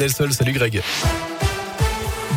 Delsol. Salut Greg.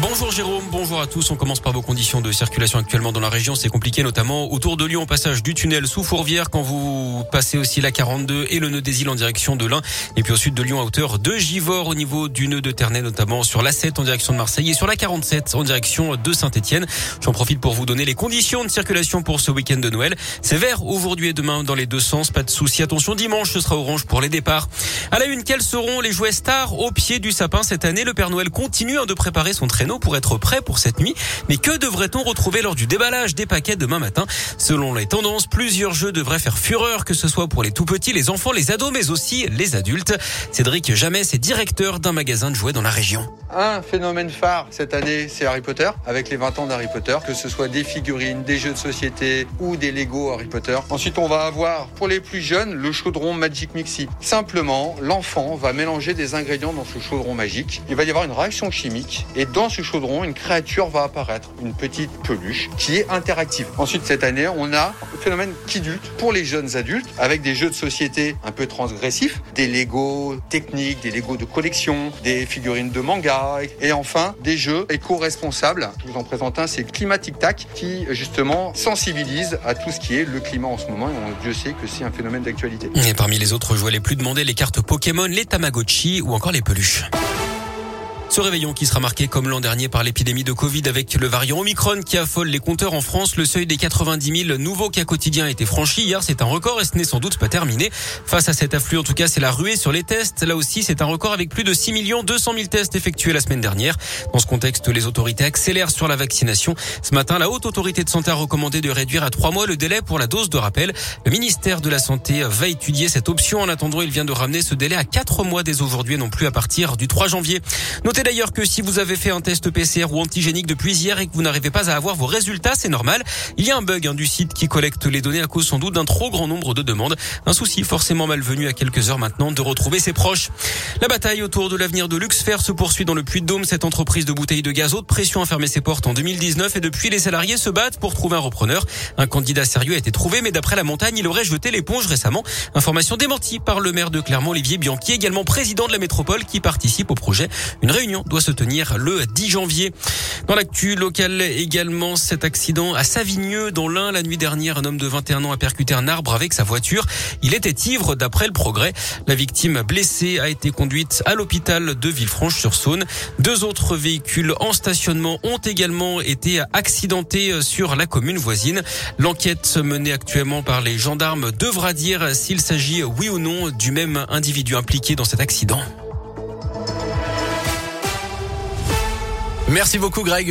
Bonjour Jérôme, bonjour à tous. On commence par vos conditions de circulation actuellement dans la région. C'est compliqué, notamment autour de Lyon, passage du tunnel sous Fourvière, quand vous passez aussi la 42 et le nœud des îles en direction de l'Ain. Et puis au sud de Lyon, à hauteur de Givors, au niveau du nœud de Ternay, notamment sur la 7 en direction de Marseille et sur la 47 en direction de Saint-Etienne. J'en profite pour vous donner les conditions de circulation pour ce week-end de Noël. C'est vert aujourd'hui et demain dans les deux sens. Pas de souci. Attention, dimanche, ce sera orange pour les départs. À la une, quels seront les jouets stars au pied du sapin cette année? Le Père Noël continue de préparer son traîneau pour être prêt pour cette nuit. Mais que devrait-on retrouver lors du déballage des paquets demain matin? Selon les tendances, plusieurs jeux devraient faire fureur, que ce soit pour les tout petits, les enfants, les ados, mais aussi les adultes. Cédric Jamais est directeur d'un magasin de jouets dans la région. Un phénomène phare cette année, c'est Harry Potter, avec les 20 ans d'Harry Potter, que ce soit des figurines, des jeux de société ou des Lego Harry Potter. Ensuite, on va avoir pour les plus jeunes le chaudron Magic Mixi. Simplement, l'enfant va mélanger des ingrédients dans ce chaudron magique. Il va y avoir une réaction chimique et dans ce chaudron, une créature va apparaître, une petite peluche qui est interactive. Ensuite, cette année, on a le phénomène Kidulte pour les jeunes adultes avec des jeux de société un peu transgressifs, des Lego techniques, des Lego de collection, des figurines de manga et enfin des jeux éco-responsables. Je vous en présente un, c'est Climatic Tac qui justement sensibilise à tout ce qui est le climat en ce moment et Dieu sait que c'est un phénomène d'actualité. Et parmi les autres jouets les plus demandés, les cartes Pokémon, les Tamagotchi ou encore les peluches. Ce réveillon qui sera marqué comme l'an dernier par l'épidémie de Covid avec le variant Omicron qui affole les compteurs en France. Le seuil des 90 000 nouveaux cas quotidiens a été franchi. Hier, c'est un record et ce n'est sans doute pas terminé. Face à cet afflux, en tout cas, c'est la ruée sur les tests. Là aussi, c'est un record avec plus de 6 200 000 tests effectués la semaine dernière. Dans ce contexte, les autorités accélèrent sur la vaccination. Ce matin, la haute autorité de santé a recommandé de réduire à trois mois le délai pour la dose de rappel. Le ministère de la Santé va étudier cette option. En attendant, il vient de ramener ce délai à quatre mois dès aujourd'hui et non plus à partir du 3 janvier. Notez d'ailleurs que si vous avez fait un test PCR ou antigénique depuis hier et que vous n'arrivez pas à avoir vos résultats, c'est normal. Il y a un bug hein, du site qui collecte les données à cause sans doute d'un trop grand nombre de demandes. Un souci forcément malvenu à quelques heures maintenant de retrouver ses proches. La bataille autour de l'avenir de Luxfer se poursuit dans le Puy-de-Dôme. Cette entreprise de bouteilles de gaz haute pression a fermé ses portes en 2019 et depuis les salariés se battent pour trouver un repreneur. Un candidat sérieux a été trouvé, mais d'après la montagne, il aurait jeté l'éponge récemment. Information démentie par le maire de Clermont, Olivier Bianchi, également président de la métropole qui participe au projet. Réunion doit se tenir le 10 janvier. Dans l'actu locale également, cet accident à Savigneux dans l'Ain la nuit dernière, un homme de 21 ans a percuté un arbre avec sa voiture. Il était ivre d'après le progrès. La victime blessée a été conduite à l'hôpital de Villefranche-sur-Saône. Deux autres véhicules en stationnement ont également été accidentés sur la commune voisine. L'enquête menée actuellement par les gendarmes devra dire s'il s'agit oui ou non du même individu impliqué dans cet accident. Merci beaucoup Greg.